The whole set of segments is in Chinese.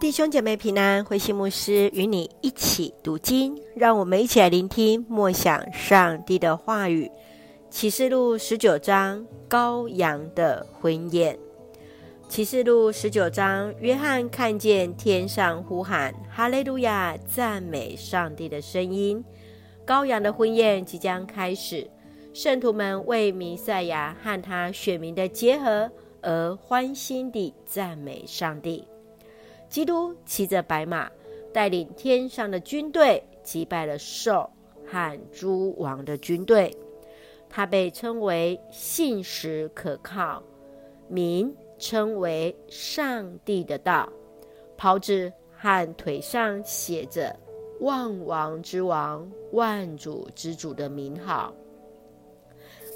弟兄姐妹平安，慧馨牧师与你一起读经，让我们一起来聆听默想上帝的话语。启示录十九章，羔羊的婚宴。启示录十九章，约翰看见天上呼喊“哈利路亚”，赞美上帝的声音。羔羊的婚宴即将开始，圣徒们为弥赛亚和他选民的结合而欢欣地赞美上帝。基督骑着白马，带领天上的军队击败了兽和诸王的军队。他被称为信实可靠，名称为上帝的道。袍子和腿上写着“万王之王、万主之主”的名号。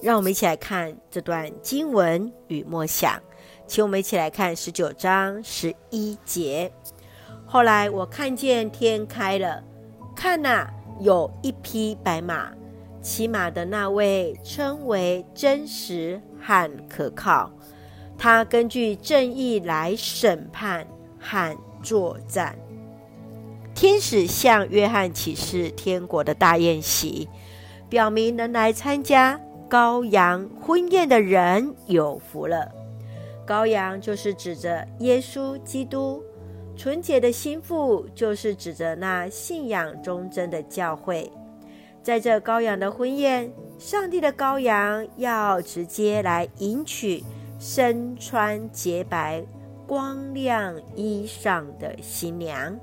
让我们一起来看这段经文与默想。请我们一起来看十九章十一节。后来我看见天开了，看呐，有一匹白马，骑马的那位称为真实和可靠，他根据正义来审判和作战。天使向约翰启示天国的大宴席，表明能来参加羔羊婚宴的人有福了。羔羊就是指着耶稣基督，纯洁的心腹就是指着那信仰忠贞的教会。在这羔羊的婚宴，上帝的羔羊要直接来迎娶身穿洁白、光亮衣裳的新娘。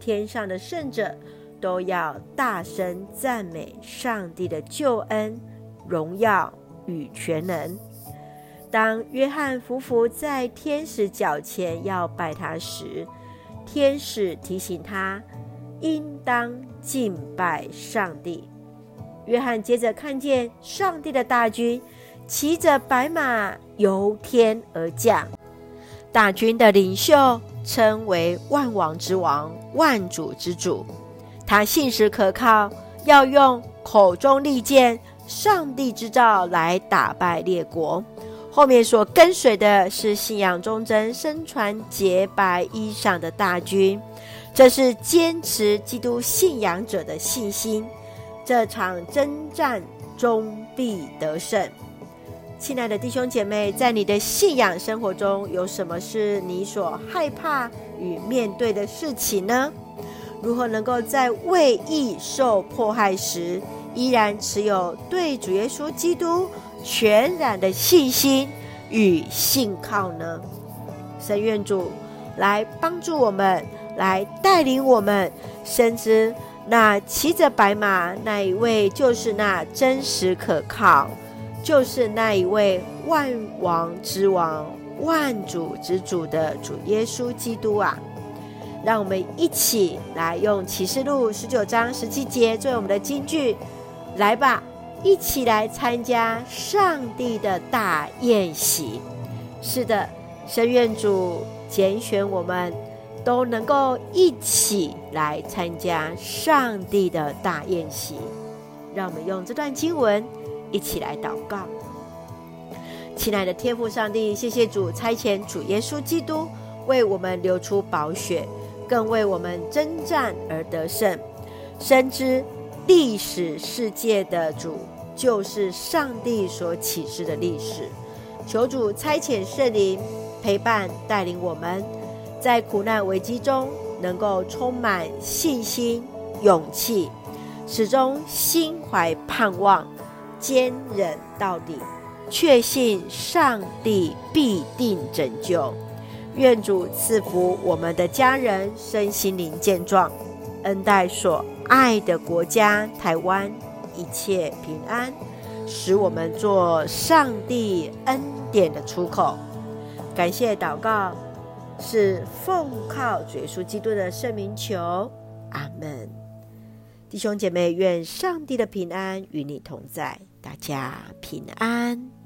天上的圣者都要大声赞美上帝的救恩、荣耀与全能。当约翰夫妇在天使脚前要拜他时，天使提醒他应当敬拜上帝。约翰接着看见上帝的大军骑着白马由天而降，大军的领袖称为万王之王、万主之主。他信实可靠，要用口中利剑、上帝之杖来打败列国。后面所跟随的是信仰忠贞、身穿洁白衣裳的大军，这是坚持基督信仰者的信心。这场征战终必得胜。亲爱的弟兄姐妹，在你的信仰生活中，有什么是你所害怕与面对的事情呢？如何能够在为义受迫害时，依然持有对主耶稣基督全然的信心与信靠呢？神愿主来帮助我们，来带领我们，深知那骑着白马那一位就是那真实可靠，就是那一位万王之王、万主之主的主耶稣基督啊！让我们一起来用启示录十九章十七节作为我们的金句，来吧！一起来参加上帝的大宴席。是的，神愿主拣选我们，都能够一起来参加上帝的大宴席。让我们用这段经文一起来祷告。亲爱的天父上帝，谢谢主差遣主耶稣基督为我们流出宝血，更为我们征战而得胜，深知。历史世界的主就是上帝所启示的历史。求主差遣圣灵陪伴带领我们，在苦难危机中能够充满信心、勇气，始终心怀盼望，坚忍到底，确信上帝必定拯救。愿主赐福我们的家人身心灵健壮，恩待所爱的国家台湾一切平安，使我们做上帝恩典的出口。感谢祷告，是奉靠主耶稣基督的圣名求，阿门。弟兄姐妹，愿上帝的平安与你同在，大家平安。